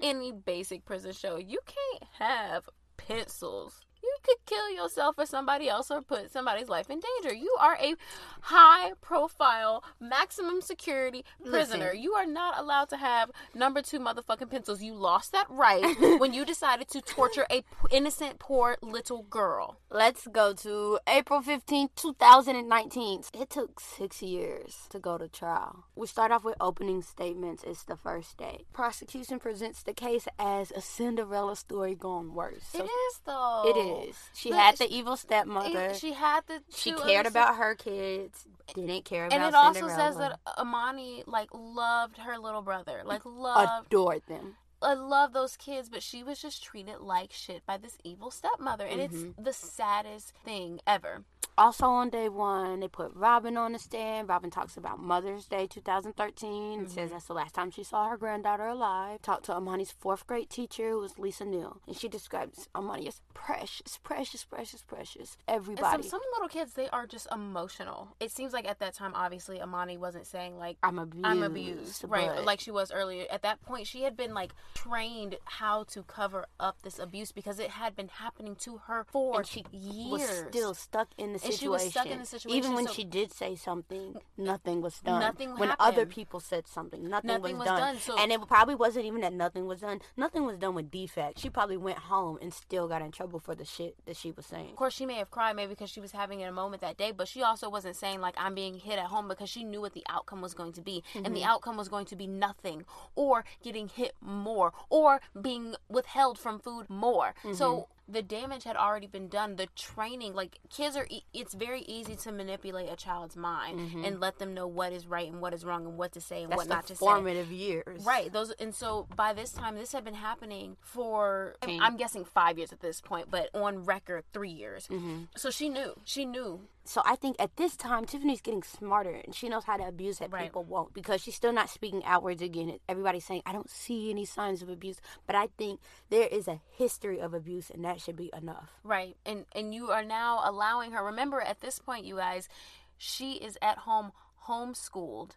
S1: any basic prison show? You can't have pencils. Could kill yourself or somebody else or put somebody's life in danger. You are a high profile, maximum security prisoner.
S2: Listen.
S1: You are not allowed to have number two motherfucking pencils. You lost that right when you decided to torture a p- innocent, poor little girl.
S2: Let's go to April 15, 2019. It took six years to go to trial. We start off with opening statements. It's the first day. Prosecution presents the case as a Cinderella story gone worse. So
S1: it is though.
S2: It is. She
S1: But
S2: had the evil stepmother.
S1: She had the.
S2: she cared about her kids. Didn't care about
S1: and it also says that Emani like loved her little brother, like loved,
S2: adored them.
S1: I love those kids, but she was just treated like shit by this evil stepmother, and it's mm-hmm. the saddest thing ever.
S2: Also on day one, they put Robin on the stand. Robin talks about Mother's Day 2013. and Says mm-hmm. that's the last time she saw her granddaughter alive. Talked to Emani's fourth grade teacher, who was Lisa Neal, and she describes Emani as precious, precious, precious, precious. Everybody.
S1: some some little kids, they are just emotional. It seems like at that time, obviously, Emani wasn't saying like
S2: I'm abused.
S1: I'm abused, right? Like she was earlier. At that point, she had been like trained how to cover up this abuse because it had been happening to her for
S2: and she
S1: years.
S2: was still stuck in the situation.
S1: And she was stuck in the situation,
S2: Even when
S1: so-
S2: she did say something, nothing was done.
S1: Nothing
S2: when other people said something, nothing,
S1: Nothing
S2: was,
S1: was
S2: done.
S1: done, so-
S2: and it probably wasn't even that nothing was done. Nothing was done with defect. She probably went home and still got in trouble for the shit that she was saying.
S1: Of course, she may have cried maybe because she was having a moment that day, but she also wasn't saying like I'm being hit at home because she knew what the outcome was going to be, and
S2: Mm-hmm.
S1: the outcome was going to be nothing, or getting hit more, or being withheld from food more.
S2: Mm-hmm.
S1: So the damage had already been done. The training, like kids are, e- it's very easy to manipulate a child's mind and let them know what is right and what is wrong and what to say and
S2: Mm-hmm. That's
S1: what not to say.
S2: formative years.
S1: Right. Those and so by this time this had been happening for I'm, I'm guessing five years at this point, but on record three years.
S2: Mm-hmm.
S1: So she knew. She knew.
S2: So I think at this time Tiffany's getting smarter and she knows how to abuse that
S1: Right.
S2: people won't because she's still not speaking outwards again. Everybody's saying I don't see any signs of abuse, but I think there is a history of abuse and that should be enough.
S1: Right. And and you are now allowing her. Remember at this point, you guys, she is at home homeschooled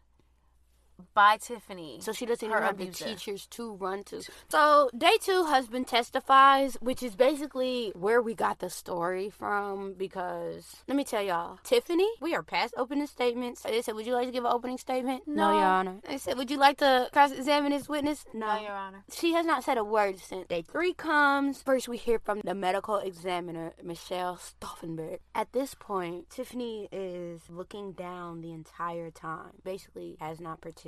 S1: by Tiffany.
S2: So she doesn't even have the teachers to run to. So day two, husband testifies, which is basically where we got the story from. Because let me tell y'all, Tiffany, we are past opening statements. They said, "Would you like to give an opening statement?"
S1: No.
S2: Your Honor. They said, "Would you like to cross-examine this witness?"
S1: No, Your Honor.
S2: She has not said a word since day three comes. First, we hear from the medical examiner, Michelle Stauffenberg. At this point, Tiffany is looking down the entire time. Basically, has not participated.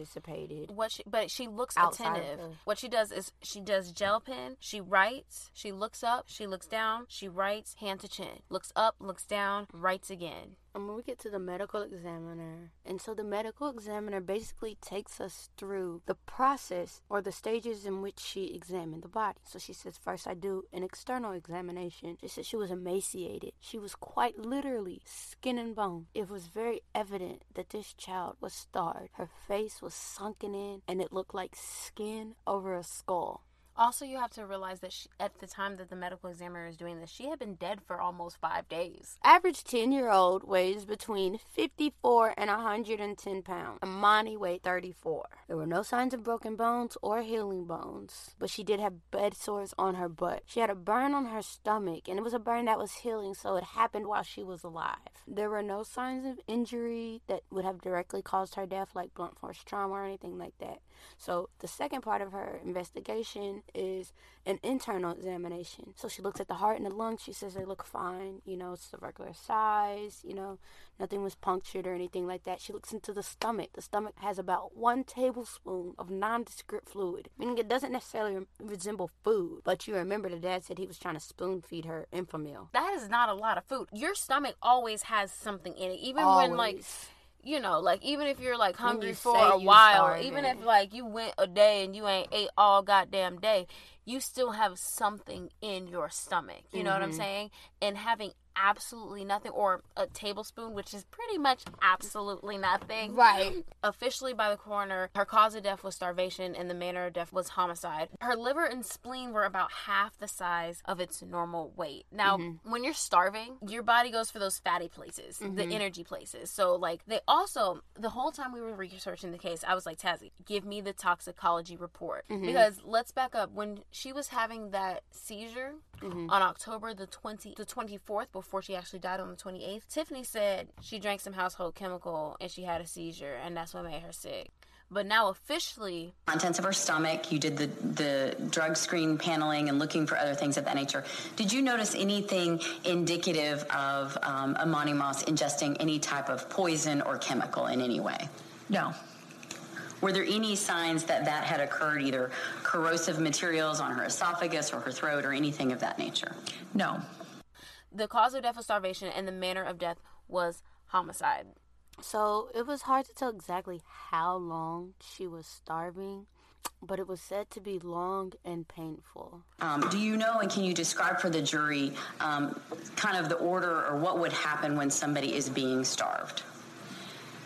S1: What she, but she looks attentive.
S2: the-
S1: What she does is she does gel pen. She writes. She looks up. She looks down. She writes hand to chin. Looks up. Looks down. Writes again.
S2: And when we get to the medical examiner, and so the medical examiner basically takes us through the process or the stages in which she examined the body. So she says, First, I do an external examination. She said she was emaciated. She was quite literally skin and bone. It was very evident that this child was starved. Her face was sunken in, and it looked like skin over a skull.
S1: Also, you have to realize that she, at the time that the medical examiner is doing this, she had been dead for almost five days.
S2: Average 10 year old weighs between 54 and 110 pounds. Emani weighed 34. There were no signs of broken bones or healing bones, but she did have bed sores on her butt. She had a burn on her stomach, and it was a burn that was healing, so it happened while she was alive. There were no signs of injury that would have directly caused her death, like blunt force trauma or anything like that. So the second part of her investigation is an internal examination. So she looks at the heart and the lungs. She says they look fine. You know, it's the regular size. You know, nothing was punctured or anything like that. She looks into the stomach. The stomach has about one tablespoon of nondescript fluid, meaning it doesn't necessarily resemble food. But you remember the dad said he was trying to spoon feed her Enfamil.
S1: That is not a lot of food. Your stomach always has something in it, even when like
S2: Always.
S1: You know, like even if you're like hungry
S2: you
S1: for a while,
S2: starving.
S1: even if like you went a day and you ain't ate all goddamn day, you still have something in your stomach. You know what I'm
S2: Mm-hmm.
S1: saying? And having absolutely nothing or a tablespoon, which is pretty much absolutely nothing.
S2: Right.
S1: Officially by the coroner, her cause of death was starvation and the manner of death was homicide. Her liver and spleen were about half the size of its normal weight. Now,
S2: Mm-hmm.
S1: when you're starving, your body goes for those fatty places, the
S2: Mm-hmm.
S1: energy places. So, like, they also, the whole time we were researching the case, I was like, Tazzy, give me the toxicology report.
S2: Mm-hmm.
S1: Because let's back up. When she was having that seizure
S2: Mm-hmm.
S1: on October the 20, the 24th, before she actually died on the 28th, Tiffany said she drank some household chemical and she had a seizure, and that's what made her sick. But now officially,
S7: contents of her stomach. You did the, the drug screen paneling and looking for other things of that nature. Did you notice anything indicative of um, Emani Moss ingesting any type of poison or chemical in any way?
S3: No.
S7: Were there any signs that that had occurred, either corrosive materials on her esophagus or her throat or anything of that nature?
S3: No.
S1: The cause of death was starvation and the manner of death was homicide.
S2: So it was hard to tell exactly how long she was starving, but it was said to be long and painful.
S7: Um, do you know and can you describe for the jury um, kind of the order or what would happen when somebody is being starved?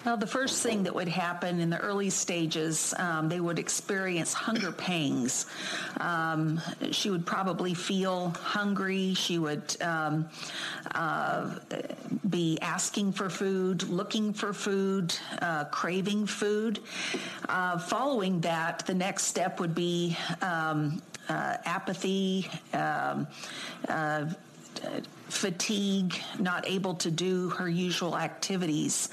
S8: Well, the first thing that would happen in the early stages, um, they would experience hunger pangs. Um, she would probably feel hungry. She would um, uh, be asking for food, looking for food, uh, craving food. Uh, following that, the next step would be um, uh, apathy. Fatigue, not able to do her usual activities.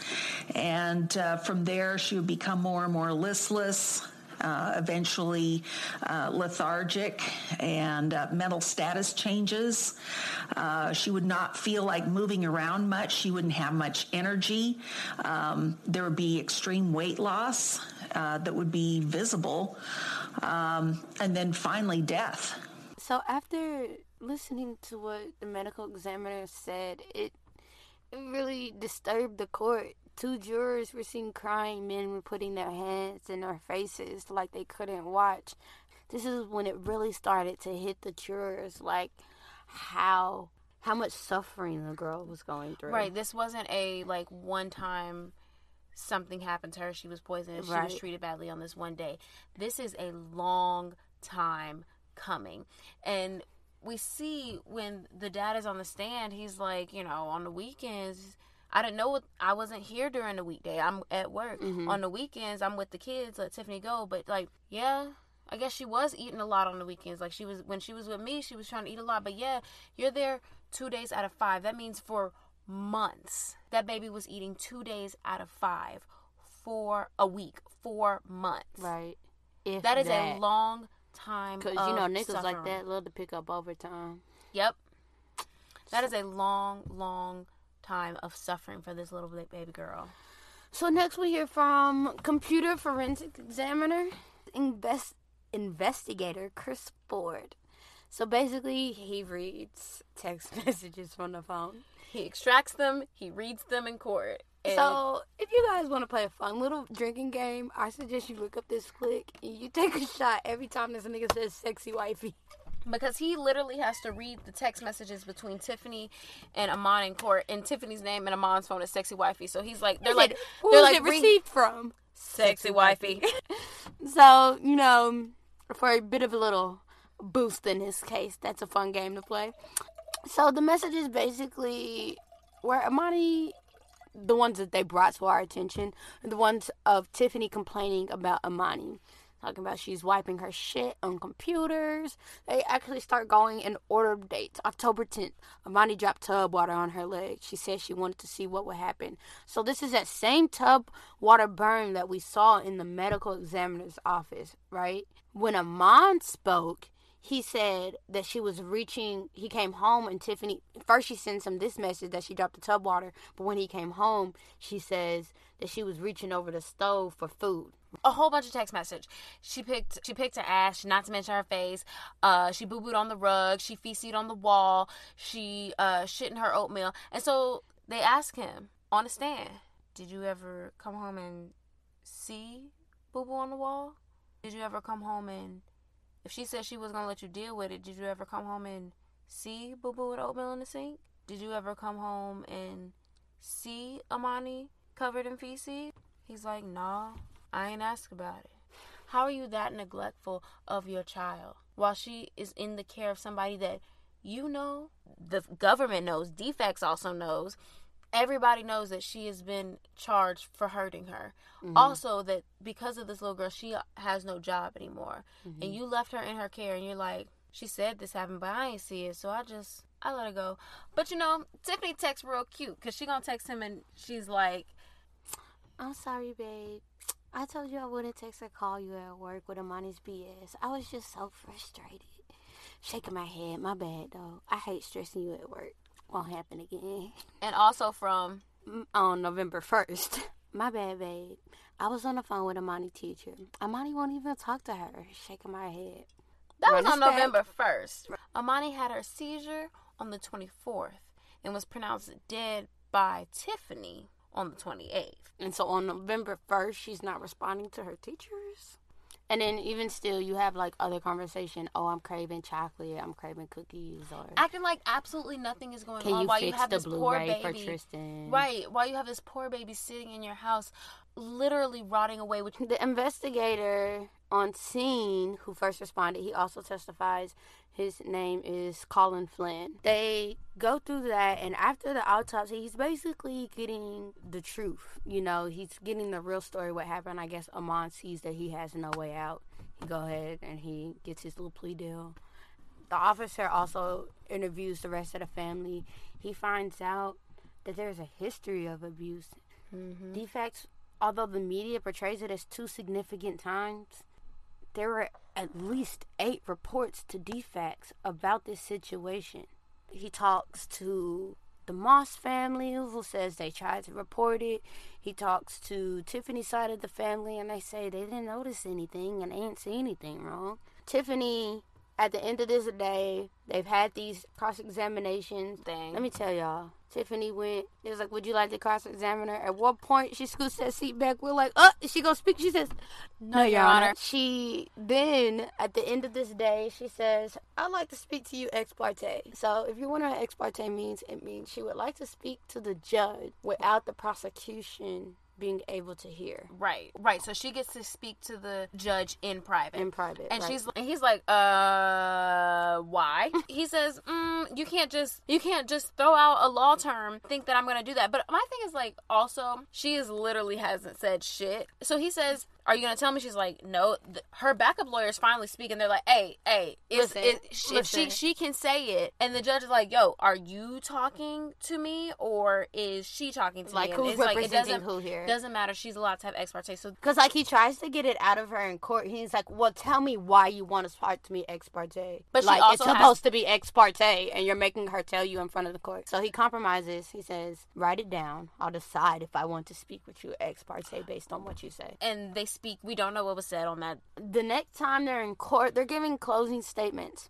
S8: And uh, from there, she would become more and more listless. Uh, eventually uh, lethargic and uh, mental status changes. Uh, she would not feel like moving around much. She wouldn't have much energy. Um, there would be extreme weight loss uh, that would be visible. Um, and then finally, death.
S2: So after listening to what the medical examiner said, it it really disturbed the court. Two jurors were seen crying. Men were putting their hands in their faces like they couldn't watch. This is when it really started to hit the jurors, like how how much suffering the girl was going through.
S1: Right. This wasn't a like one time something happened to her. She was poisoned. She
S2: Right.
S1: was treated badly on this one day. This is a long time coming, and we see when the dad is on the stand, he's like, you know, on the weekends. I didn't know what I wasn't here during the weekday. I'm at work. Mm-hmm. On the weekends, I'm with the kids. Let Tiffany go. But like, yeah, I guess she was eating a lot on the weekends. Like she was when she was with me, she was trying to eat a lot. But yeah, you're there two days out of five. That means for months that baby was eating two days out of five for a week, four months.
S2: Right. If
S1: That is
S2: that.
S1: a long time.
S2: Because, you know, niggas like that love to pick up overtime.
S1: Yep. That is a long, long time of suffering for this little baby girl.
S2: So next we hear from computer forensic examiner, invest investigator Chris Ford. So basically, he reads text messages from the phone.
S1: He extracts them, he reads them in court. And
S2: So if you guys want to play a fun little drinking game, I suggest you look up this click and you take a shot every time this nigga says "sexy wifey."
S1: because he literally has to read the text messages between Tiffany and Eman in court, and Tiffany's name and Eman's phone is sexy wifey. So he's like, they're
S2: He
S1: like,
S2: said, who
S1: they're like
S2: it received from?
S1: sexy wifey.
S2: So, you know, for a bit of a little boost in his case, that's a fun game to play. So the messages basically where Emani, the ones that they brought to our attention, the ones of Tiffany complaining about Emani. Talking about she's wiping her shit on computers. They actually start going in order of dates. October 10th, Emani dropped tub water on her leg. She said she wanted to see what would happen. So this is that same tub water burn that we saw in the medical examiner's office, right? When Eman spoke, he said that she was reaching he came home and tiffany first she sends him this message that she dropped the tub water but when he came home she says that she was reaching over the stove for food
S1: a whole bunch of text message. She picked she picked her ass, not to mention her face. Uh, she boo booed on the rug. She feces on the wall. She uh, shit in her oatmeal. And so they ask him on the stand, "Did you ever come home and see boo boo on the wall? Did you ever come home and if she said she was gonna let you deal with it, did you ever come home and see boo boo with oatmeal in the sink? Did you ever come home and see Emani covered in feces?" He's like, "No." I ain't asked about it. How are you that neglectful of your child while she is in the care of somebody that you know, the government knows, DFCS also knows, everybody knows that she has been charged for hurting her. Mm-hmm. Also, that because of this little girl, she has no job anymore. And mm-hmm. you left her in her care, and you're like, she said this happened, but I ain't see it, so I just, I let her go. But you know, Tiffany texts real cute because she gonna text him and she's like,
S2: i'm sorry babe. I told you i wouldn't text or call you at work with emani's bs i was just so frustrated. Shaking my head. My bad though. I hate stressing you at work won't happen again
S1: and also from
S2: on November 1st. My bad, babe. I was on the phone with Emani teacher. Emani won't even talk to her. Shaking my head.
S1: That
S2: Run
S1: was on
S2: back.
S1: November 1st. Emani had her seizure on the 24th and was pronounced dead by Tiffany on the 28th.
S2: And so on November 1st, she's not responding to her teachers. And then even still, you have like other conversation. Oh, I'm craving chocolate. I'm craving cookies. Or
S1: acting like absolutely nothing is going on while you have this poor baby.
S2: Tristan?
S1: Right, while you have this poor baby sitting in your house, literally rotting away. Which
S2: The investigator on scene who first responded, he also testifies. His name is Colin Flynn. They go through that, and after the autopsy, he's basically getting the truth. You know, he's getting the real story what happened. I guess Eman sees that he has no way out. He go ahead and he gets his little plea deal. The officer also interviews the rest of the family. He finds out that there's a history of abuse. Mm-hmm. DFCS, although the media portrays it as two significant times, there were at least eight reports to DFCS about this situation. He talks to the Moss family, who says they tried to report it. He talks to Tiffany's side of the family, and they say they didn't notice anything and they didn't see anything wrong. Tiffany, at the end of this day, they've had these cross examinations.
S1: Thing.
S2: Let me tell y'all. Tiffany went. It was like, "Would you like to cross examine her?" At one point, she scoots that seat back. We're like, "Oh, is she gonna speak?" She says, "No, Your Honor." She then, at the end of this day, she says, "I'd like to speak to you ex parte." So, if you wonder what ex parte means, it means she would like to speak to the judge without the prosecution being able to hear
S1: right, right. So she gets to speak to the judge in private.
S2: in private.
S1: and
S2: right.
S1: she's and he's like, uh, why? he says, mm, you can't just you can't just throw out a law term, think that I'm gonna do that. But my thing is like, also, she is literally hasn't said shit. So he says, are you gonna tell me? She's like, no. Th- her backup lawyers finally speak, and they're like, hey, hey, is
S2: Listen,
S1: it, if she she can say it, and the judge is like, yo, are you talking to me or is she talking to
S2: Like,
S1: me?
S2: Who's
S1: it's like, it
S2: representing
S1: doesn't
S2: who here?
S1: Doesn't matter. She's allowed to have ex parte. So
S2: Because, like, he tries to get it out of her in court. He's like, well, tell me why you want to talk to me ex parte.
S1: But she
S2: like, it's supposed to be ex parte, and you're making her tell you in front of the court. So he compromises. He says, write it down. I'll decide if I want to speak with you ex parte based on what you say.
S1: and they speak. We don't know what was said on that
S2: The next time they're in court, they're giving closing statements.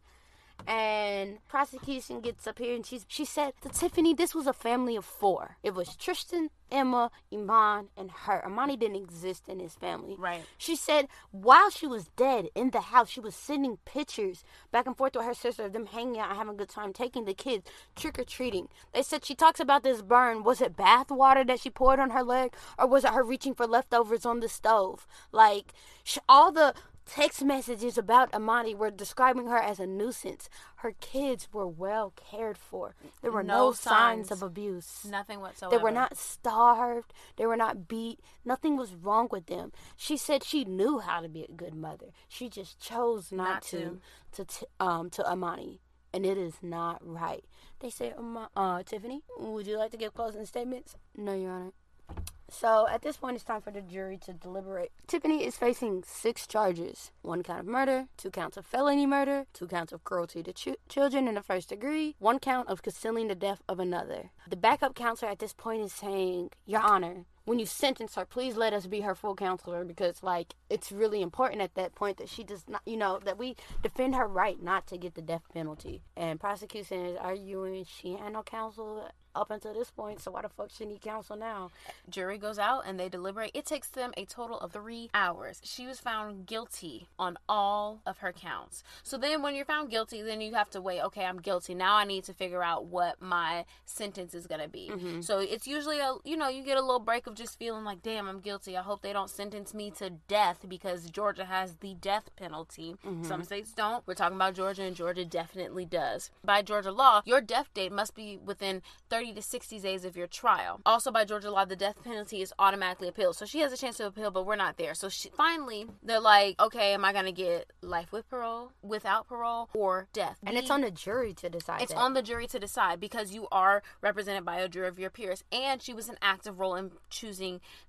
S2: And prosecution gets up here and she's she said to Tiffany, this was a family of four. It was Tristan, Emma, Eman, and her. Emani didn't exist in his family.
S1: Right.
S2: She said while she was dead in the house, she was sending pictures back and forth with her sister of them hanging out having a good time, taking the kids trick or treating. They said she talks about this burn. Was it bath water that she poured on her leg, or was it her reaching for leftovers on the stove? Like sh- all the text messages about Emani were describing her as a nuisance. Her kids were well cared for. There were no,
S1: No
S2: signs.
S1: signs.
S2: of abuse.
S1: nothing whatsoever.
S2: They were not starved. They were not beat. Nothing was wrong with them. She said she knew how to be a good mother. She just chose not,
S1: Not
S2: to to t- um to Emani, and it is not right. They said, Ama- uh, Tiffany, would you like to give closing statements? No, Your Honor. So at this point, it's time for the jury to deliberate. Tiffany is facing six charges one count of murder, two counts of felony murder, two counts of cruelty to ch- children in the first degree, one count of concealing the death of another. The backup counselor at this point is saying, Your Honor, when you sentence her, please let us be her full counselor because, like, it's really important at that point that she does not, you know, that we defend her right not to get the death penalty. And prosecution is arguing she had no counsel up until this point, so why the fuck she need counsel now?
S1: jury goes out and they deliberate. It takes them a total of three hours. She was found guilty on all of her counts. So then, when you're found guilty, then you have to wait. Okay, I'm guilty. Now I need to figure out what my sentence is gonna be. Mm-hmm. So it's usually a you know you get a little break of just feeling like, damn, I'm guilty. I hope they don't sentence me to death because Georgia has the death penalty. Mm-hmm. Some states don't. We're talking about Georgia, and Georgia definitely does. By Georgia law, your death date must be within 30 to 60 days of your trial. Also, by Georgia law, the death penalty is automatically appealed. So she has a chance to appeal, but we're not there. So she, finally, they're like, okay, am I going to get life with parole, without parole, or death?
S2: And it's on the jury to decide.
S1: it's
S2: that.
S1: on the jury to decide because you are represented by a jury of your peers, and she was an active role in choosing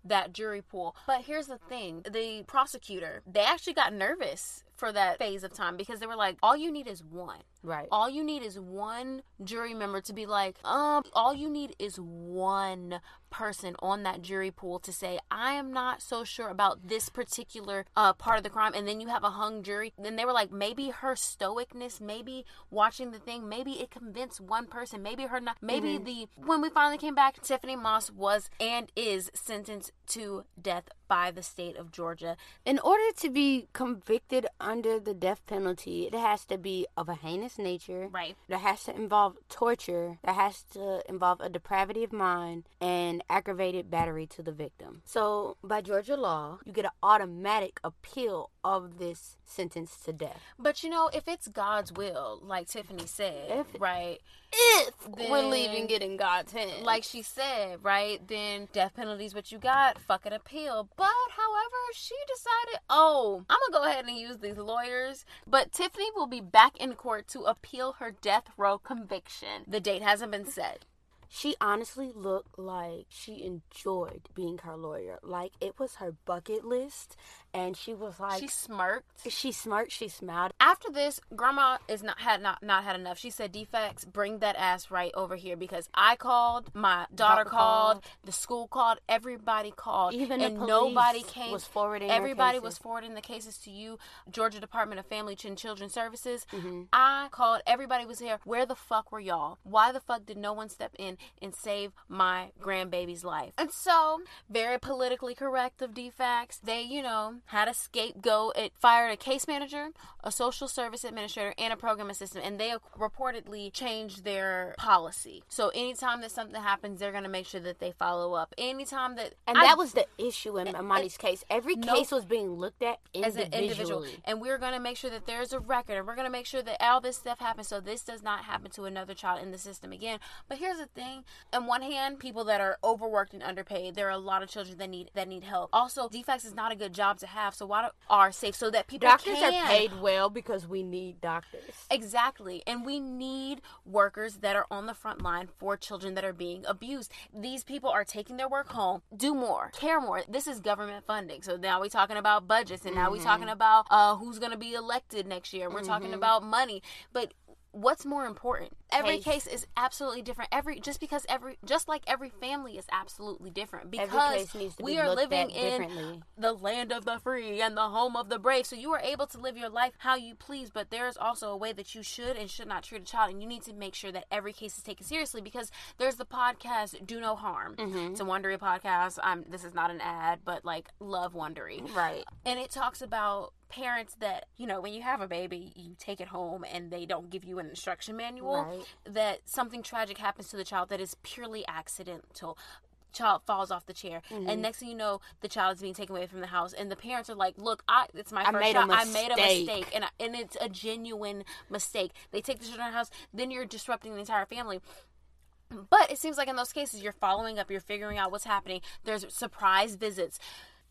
S1: that jury pool. But here's the thing: the prosecutor they actually got nervous for that phase of time because they were like, all you need is one.
S2: Right.
S1: All you need is one jury member to be like, um, all you need is one person on that jury pool to say, I am not so sure about this particular uh, part of the crime. And then you have a hung jury. Then they were like, maybe her stoicness, maybe watching the thing, maybe it convinced one person, maybe her not, maybe
S2: Mm-hmm.
S1: the, when we finally came back, Tiffany Moss was and is sentenced to death by the state of Georgia.
S2: In order to be convicted under the death penalty, it has to be of a heinous nature.
S1: Right.
S2: That has to involve torture. That has to involve a depravity of mind and aggravated battery to the victim. So, by Georgia law, you get an automatic appeal of this sentence to death.
S1: But you know, if it's God's will, like Tiffany said,
S2: If-
S1: right?
S2: If we're leaving it in God's hands.
S1: Like she said, right? Then death penalty is what you got. Fuck an appeal. But however, she decided, oh, I'm gonna go ahead and use these lawyers. But Tiffany will be back in court to appeal her death row conviction. The date hasn't been set.
S2: she honestly looked like she enjoyed being her lawyer. Like it was her bucket list, and she was like,
S1: She smirked.
S2: she smirked, she smiled.
S1: After this, grandma is not had not not had enough. She said, "DFCS, bring that ass right over here because I called, my daughter called,
S2: called.
S1: the school called, everybody called,
S2: Even
S1: and nobody came.
S2: was forwarding
S1: Everybody was forwarding the cases to you, Georgia Department of Family and Children Services.
S2: Mm-hmm.
S1: I called. Everybody was here. Where the fuck were y'all? Why the fuck did no one step in and save my grandbaby's life? And so, very politically correct of DFCS. They, you know, had a scapegoat. It fired a case manager, a social service administrator, and a program assistant, and they reportedly changed their policy. So anytime that something happens, they're gonna make sure that they follow up. Anytime that
S2: And
S1: I-
S2: that was the issue in Emani's case. Every
S1: no-
S2: case was being looked at
S1: as
S2: individually.
S1: an individual. And we're going to make sure that there's a record and we're going to make sure that all this stuff happens so this does not happen to another child in the system again. But here's the thing. On one hand, people that are overworked and underpaid, there are a lot of children that need that need help. Also, DFCS is not a good job to have. So why do, are safe so that people
S2: Doctors
S1: can
S2: are paid well because we need doctors.
S1: Exactly. And we need workers that are on the front line for children that are being abused. These people are taking their work home. Do more. Care more. This is government funding. So now we're talking about budgets and now we're talking about uh, who's going to be elected next year. We're talking about money. But what's more important every
S2: Case.
S1: case is absolutely different every just because every just like every family is absolutely different because
S2: case needs to
S1: we
S2: be
S1: are living in the land of the free and the home of the brave. So you are able to live your life how you please, but there is also a way that you should and should not treat a child, and you need to make sure that every case is taken seriously. Because there's the podcast "Do No Harm."
S2: Mm-hmm.
S1: It's a Wondery podcast. I'm. This is not an ad, but like love Wondery,
S2: Right.
S1: and it talks about parents that you know when you have a baby you take it home and they don't give you an instruction manual
S2: Right.
S1: that something tragic happens to the child that is purely accidental child falls off the chair
S2: Mm-hmm.
S1: and next thing you know the child is being taken away from the house and the parents are like look i it's my
S2: I
S1: first child i made a
S2: mistake."
S1: mistake and, I, and it's a genuine mistake they take the children out of the house then you're disrupting the entire family but it seems like in those cases you're following up you're figuring out what's happening there's surprise visits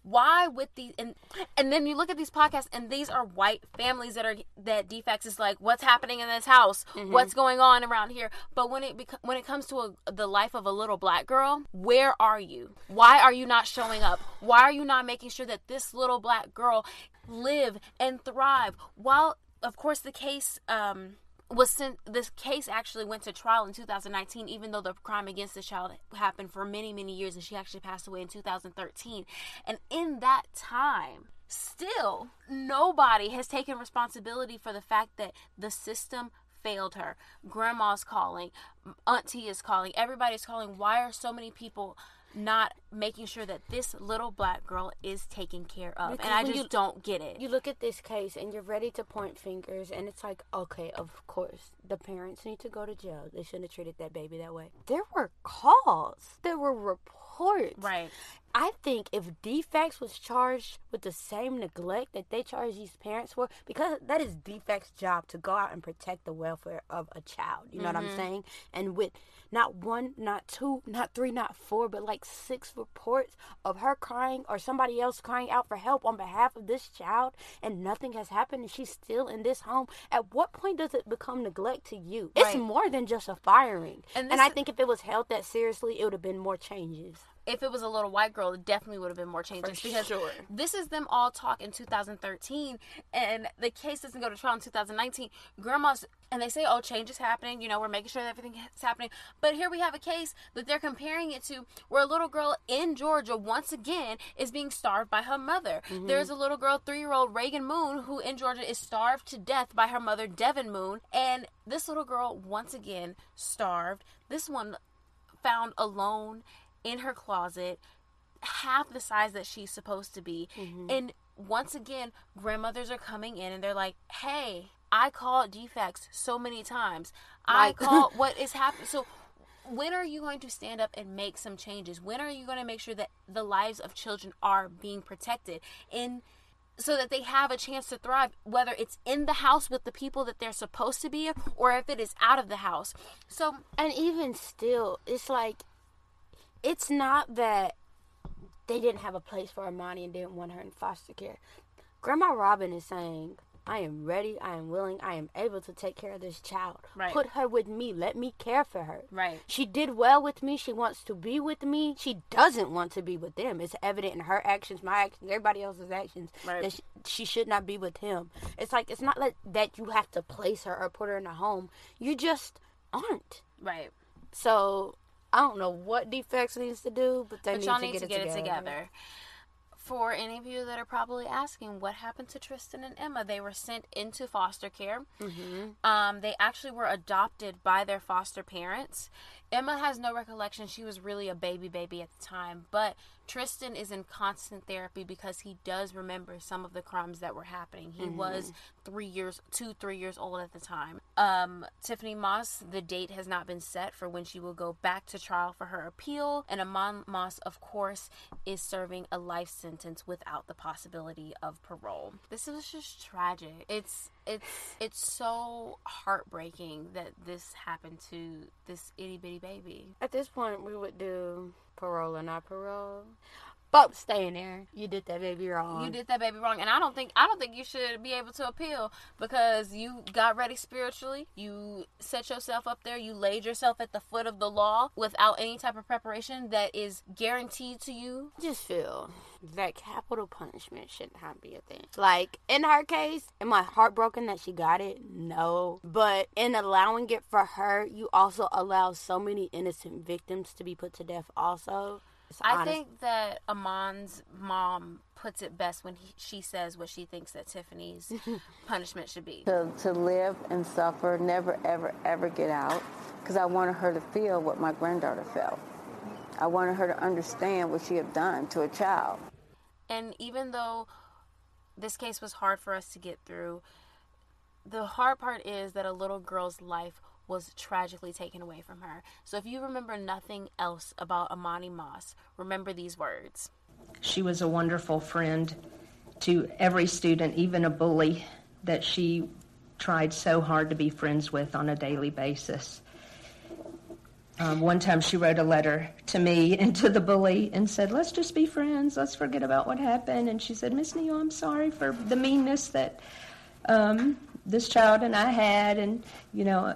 S1: why with these and and then you look at these podcasts and these are white families that are that DFCS is like what's happening in this house? What's going on around here? But when it beco- when it comes to a, the life of a little black girl where are you? Why are you not showing up? Why are you not making sure that this little black girl live and thrive? While of course the case um was sent this case actually went to trial in 2019 even though the crime against the child happened for many many years and she actually passed away in 2013 and in that time still nobody has taken responsibility for the fact that the system failed her. Grandma's calling auntie is calling everybody's calling. Why are so many people not making sure that this little black girl is taken care of
S2: Because
S1: and i just
S2: you-
S1: don't get it
S2: You look at this case and you're ready to point fingers, and it's like, okay, of course, the parents need to go to jail. They shouldn't have treated that baby that way. There were calls, there were reports.
S1: right
S2: I think if DFCS was charged with the same neglect that they charge these parents for, because that is DFCS' job to go out and protect the welfare of a child. You know what I'm mm-hmm. saying? And with not one, not two, not three, not four, but like six reports of her crying or somebody else crying out for help on behalf of this child, and nothing has happened, and she's still in this home. At what point does it become neglect to you? It's more than just a firing.
S1: And
S2: And, I think if it was held that seriously, it would have been more changes.
S1: If it was a little white girl, it definitely would have been more changes
S2: For
S1: because
S2: sure.
S1: this is them all talk in 2013, and the case doesn't go to trial in 2019. Grandma's and they say, "Oh, change is happening." You know, we're making sure that everything is happening. But here we have a case that they're comparing it to, where a little girl in Georgia once again is being starved by her mother. Mm-hmm. There's a little girl, three-year-old Reagan Moon, who in Georgia is starved to death by her mother, Devin Moon, and this little girl once again starved. This one found alone in her closet, half the size that she's supposed to be. Mm-hmm. And once again, grandmothers are coming in and they're like, hey, I called DFCS so many times. I call what is happening. So, when are you going to stand up and make some changes? When are you going to make sure that the lives of children are being protected? In so that they have a chance to thrive, whether it's in the house with the people that they're supposed to be, or if it is out of the house. So
S2: And even still, it's like, it's not that they didn't have a place for Emani and didn't want her in foster care. Grandma Robin is saying, I am ready, I am willing, I am able to take care of this child.
S1: Right.
S2: Put her with me. Let me care for her.
S1: Right.
S2: She did well with me. She wants to be with me. She doesn't want to be with them. It's evident in her actions, my actions, everybody else's actions
S1: Right.
S2: that she, she should not be with him. It's like, it's not like that you have to place her or put her in a home. You just aren't.
S1: right.
S2: So I don't know what DFCS needs to do, but they
S1: but
S2: need,
S1: y'all
S2: to,
S1: need
S2: get
S1: to
S2: it
S1: get
S2: together.
S1: it together. For any of you that are probably asking, what happened to Tristan and Emma? They were sent into foster care. Um, they actually were adopted by their foster parents. Emma has no recollection; she was really a baby baby at the time. But Tristan is in constant therapy because he does remember some of the crimes that were happening. He was three years, two, three years old at the time. Um, Tiffany Moss, the date has not been set for when she will go back to trial for her appeal, and Eman Moss, of course, is serving a life sentence without the possibility of parole. This is just tragic. It's it's it's so heartbreaking that this happened to this itty bitty baby.
S2: At this point, we would do parole or not parole. But stay in there. You did that baby wrong.
S1: You did that baby wrong, and I don't think I don't think you should be able to appeal because you got ready spiritually. You set yourself up there. You laid yourself at the foot of the law without any type of preparation that is guaranteed to you.
S2: I just feel that capital punishment should not be a thing. Like in her case, am I heartbroken that she got it? No. But in allowing it for her, you also allow so many innocent victims to be put to death. Also, It's
S1: I
S2: honest.
S1: think that Eman's mom puts it best when he, she says what she thinks that Tiffany's punishment should be.
S9: to, to live and suffer, never, ever, ever get out, because I wanted her to feel what my granddaughter felt. I wanted her to understand what she had done to a child.
S1: And even though this case was hard for us to get through, the hard part is that a little girl's life was tragically taken away from her. So if you remember nothing else about Emani Moss, remember these words.
S3: She was a wonderful friend to every student, even a bully that she tried so hard to be friends with on a daily basis. Um, one time she wrote a letter to me and to the bully and said, Let's just be friends. Let's forget about what happened. And she said, Miss Neal, I'm sorry for the meanness that um, this child and I had. And, you know,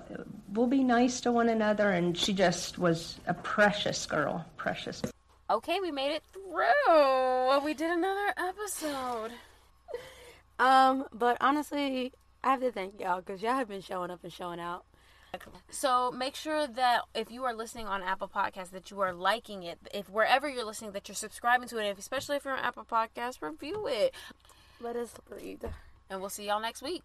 S3: we'll be nice to one another. And she just was a precious girl, precious.
S1: Okay, we made it through. We did another episode.
S2: Um, but honestly, I have to thank y'all because y'all have been showing up and showing out.
S1: So make sure that if you are listening on Apple Podcasts, that you are liking it. If wherever you're listening, that you're subscribing to it. If, especially if you're on Apple Podcasts, review it.
S2: Let us breathe.
S1: And we'll see y'all next week.